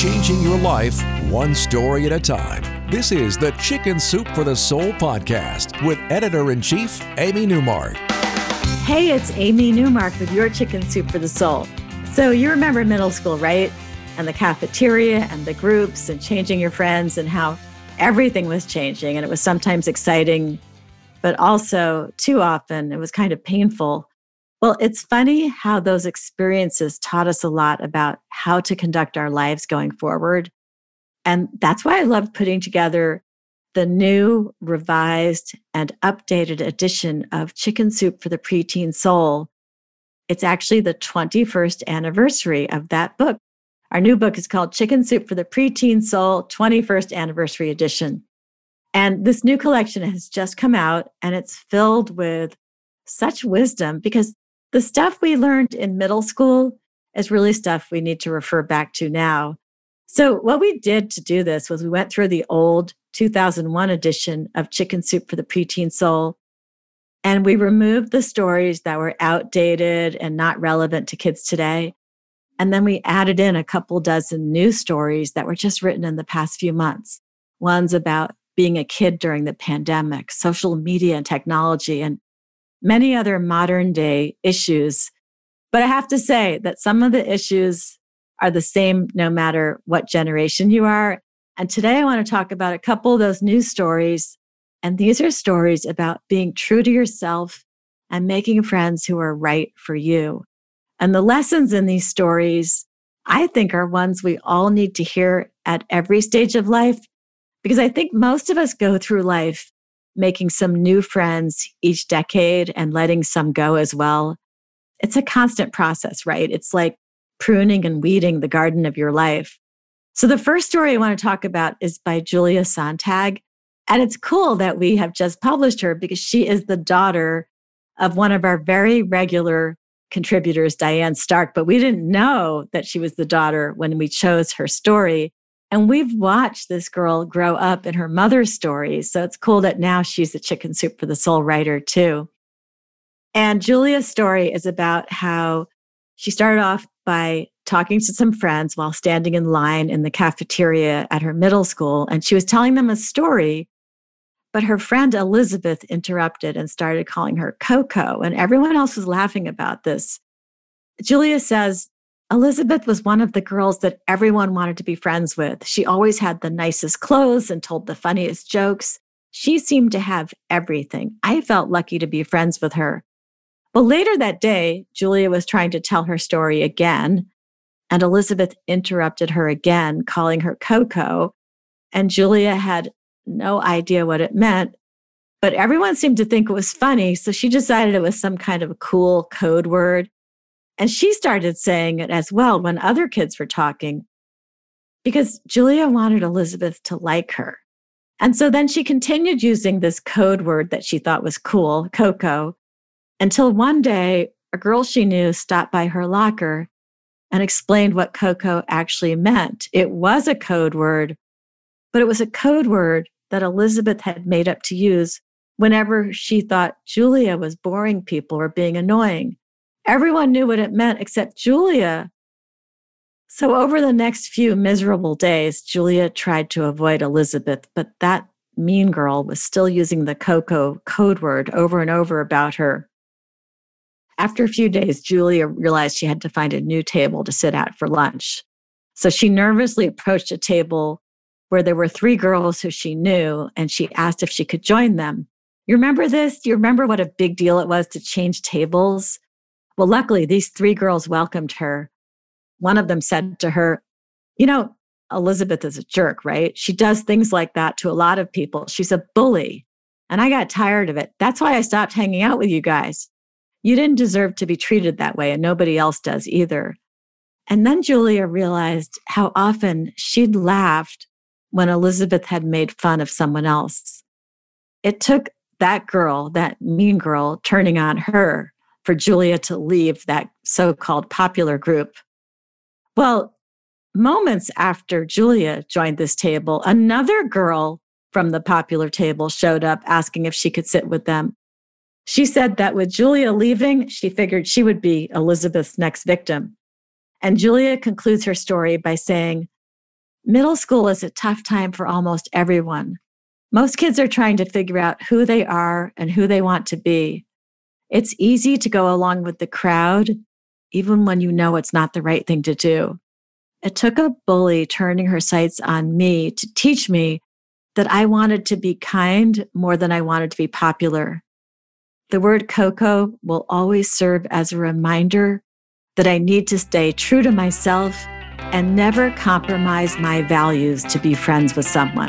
Changing your life one story at a time. This is the Chicken Soup for the Soul podcast with editor in chief, Amy Newmark. Hey, it's Amy Newmark with your Chicken Soup for the Soul. So, you remember middle school, right? And the cafeteria and the groups and changing your friends and how everything was changing. And it was sometimes exciting, but also too often it was kind of painful. Well, it's funny how those experiences taught us a lot about how to conduct our lives going forward. And that's why I love putting together the new, revised, and updated edition of Chicken Soup for the Preteen Soul. It's actually the 21st anniversary of that book. Our new book is called Chicken Soup for the Preteen Soul 21st Anniversary Edition. And this new collection has just come out and it's filled with such wisdom because the stuff we learned in middle school is really stuff we need to refer back to now. So, what we did to do this was we went through the old 2001 edition of Chicken Soup for the Preteen Soul, and we removed the stories that were outdated and not relevant to kids today. And then we added in a couple dozen new stories that were just written in the past few months. One's about being a kid during the pandemic, social media and technology, and many other modern day issues. But I have to say that some of the issues are the same no matter what generation you are. And today I want to talk about a couple of those news stories. And these are stories about being true to yourself and making friends who are right for you. And the lessons in these stories, I think, are ones we all need to hear at every stage of life, because I think most of us go through life making some new friends each decade and letting some go as well. It's a constant process, right? It's like pruning and weeding the garden of your life. So, the first story I want to talk about is by Julia Sontag. And it's cool that we have just published her because she is the daughter of one of our very regular contributors, Diane Stark. But we didn't know that she was the daughter when we chose her story. And we've watched this girl grow up in her mother's stories. So it's cool that now she's a chicken soup for the soul writer too. And Julia's story is about how she started off by talking to some friends while standing in line in the cafeteria at her middle school. And she was telling them a story, but her friend Elizabeth interrupted and started calling her Coco. And everyone else was laughing about this. Julia says, Elizabeth was one of the girls that everyone wanted to be friends with. She always had the nicest clothes and told the funniest jokes. She seemed to have everything. I felt lucky to be friends with her. But later that day, Julia was trying to tell her story again, and Elizabeth interrupted her again, calling her Coco. And Julia had no idea what it meant, but everyone seemed to think it was funny. So she decided it was some kind of a cool code word. And she started saying it as well when other kids were talking because Julia wanted Elizabeth to like her. And so then she continued using this code word that she thought was cool, Coco, until one day a girl she knew stopped by her locker and explained what Coco actually meant. It was a code word, but it was a code word that Elizabeth had made up to use whenever she thought Julia was boring people or being annoying. Everyone knew what it meant except Julia. So, over the next few miserable days, Julia tried to avoid Elizabeth, but that mean girl was still using the Coco code word over and over about her. After a few days, Julia realized she had to find a new table to sit at for lunch. So she nervously approached a table where there were three girls who she knew, and she asked if she could join them. You remember this? Do you remember what a big deal it was to change tables? Well, luckily, these three girls welcomed her. One of them said to her, You know, Elizabeth is a jerk, right? She does things like that to a lot of people. She's a bully. And I got tired of it. That's why I stopped hanging out with you guys. You didn't deserve to be treated that way, and nobody else does either. And then Julia realized how often she'd laughed when Elizabeth had made fun of someone else. It took that girl, that mean girl, turning on her for Julia to leave that so called popular group. Well, moments after Julia joined this table, another girl from the popular table showed up asking if she could sit with them. She said that with Julia leaving, she figured she would be Elizabeth's next victim. And Julia concludes her story by saying, Middle school is a tough time for almost everyone. Most kids are trying to figure out who they are and who they want to be. It's easy to go along with the crowd, even when you know it's not the right thing to do. It took a bully turning her sights on me to teach me that I wanted to be kind more than I wanted to be popular. The word Coco will always serve as a reminder that I need to stay true to myself and never compromise my values to be friends with someone.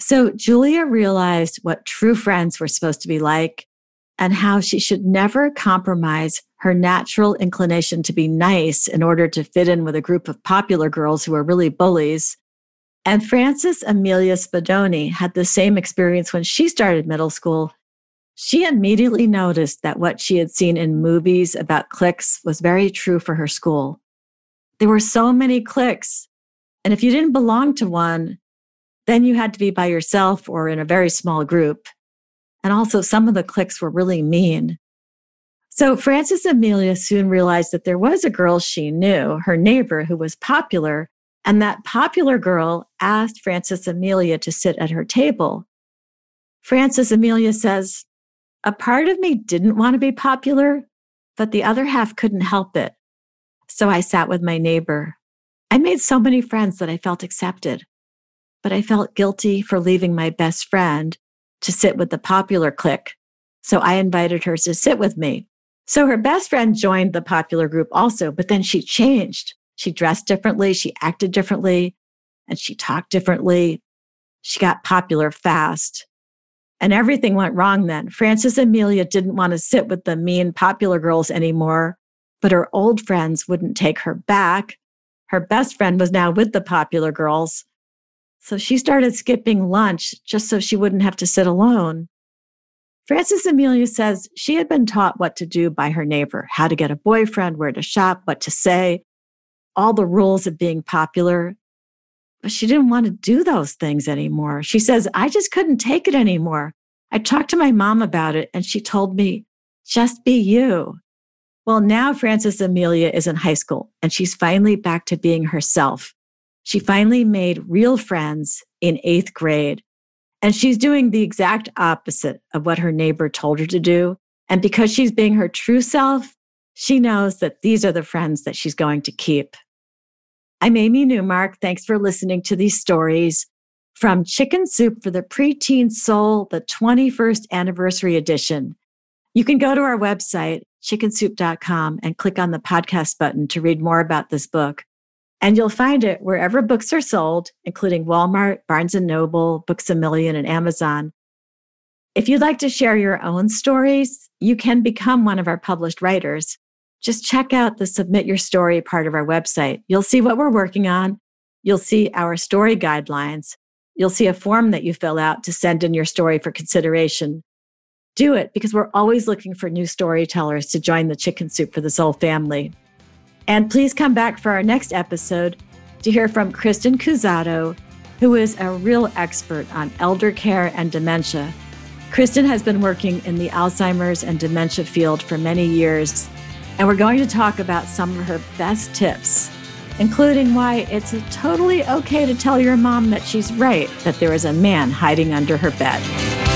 So Julia realized what true friends were supposed to be like and how she should never compromise her natural inclination to be nice in order to fit in with a group of popular girls who are really bullies. And Frances Amelia Spadoni had the same experience when she started middle school. She immediately noticed that what she had seen in movies about cliques was very true for her school. There were so many cliques. And if you didn't belong to one, then you had to be by yourself or in a very small group. And also, some of the cliques were really mean. So, Frances Amelia soon realized that there was a girl she knew, her neighbor, who was popular. And that popular girl asked Frances Amelia to sit at her table. Frances Amelia says, A part of me didn't want to be popular, but the other half couldn't help it. So I sat with my neighbor. I made so many friends that I felt accepted but I felt guilty for leaving my best friend to sit with the popular clique. So I invited her to sit with me. So her best friend joined the popular group also, but then she changed. She dressed differently, she acted differently, and she talked differently. She got popular fast. And everything went wrong then. Frances Amelia didn't want to sit with the mean popular girls anymore, but her old friends wouldn't take her back. Her best friend was now with the popular girls. So she started skipping lunch just so she wouldn't have to sit alone. Frances Amelia says she had been taught what to do by her neighbor, how to get a boyfriend, where to shop, what to say, all the rules of being popular. But she didn't want to do those things anymore. She says, I just couldn't take it anymore. I talked to my mom about it and she told me, just be you. Well, now Frances Amelia is in high school and she's finally back to being herself. She finally made real friends in eighth grade. And she's doing the exact opposite of what her neighbor told her to do. And because she's being her true self, she knows that these are the friends that she's going to keep. I'm Amy Newmark. Thanks for listening to these stories from Chicken Soup for the Preteen Soul, the 21st anniversary edition. You can go to our website, chickensoup.com, and click on the podcast button to read more about this book. And you'll find it wherever books are sold, including Walmart, Barnes and Noble, Books a Million, and Amazon. If you'd like to share your own stories, you can become one of our published writers. Just check out the Submit Your Story part of our website. You'll see what we're working on. You'll see our story guidelines. You'll see a form that you fill out to send in your story for consideration. Do it because we're always looking for new storytellers to join the Chicken Soup for the Soul family. And please come back for our next episode to hear from Kristen Cusato, who is a real expert on elder care and dementia. Kristen has been working in the Alzheimer's and dementia field for many years, and we're going to talk about some of her best tips including why it's totally okay to tell your mom that she's right, that there is a man hiding under her bed.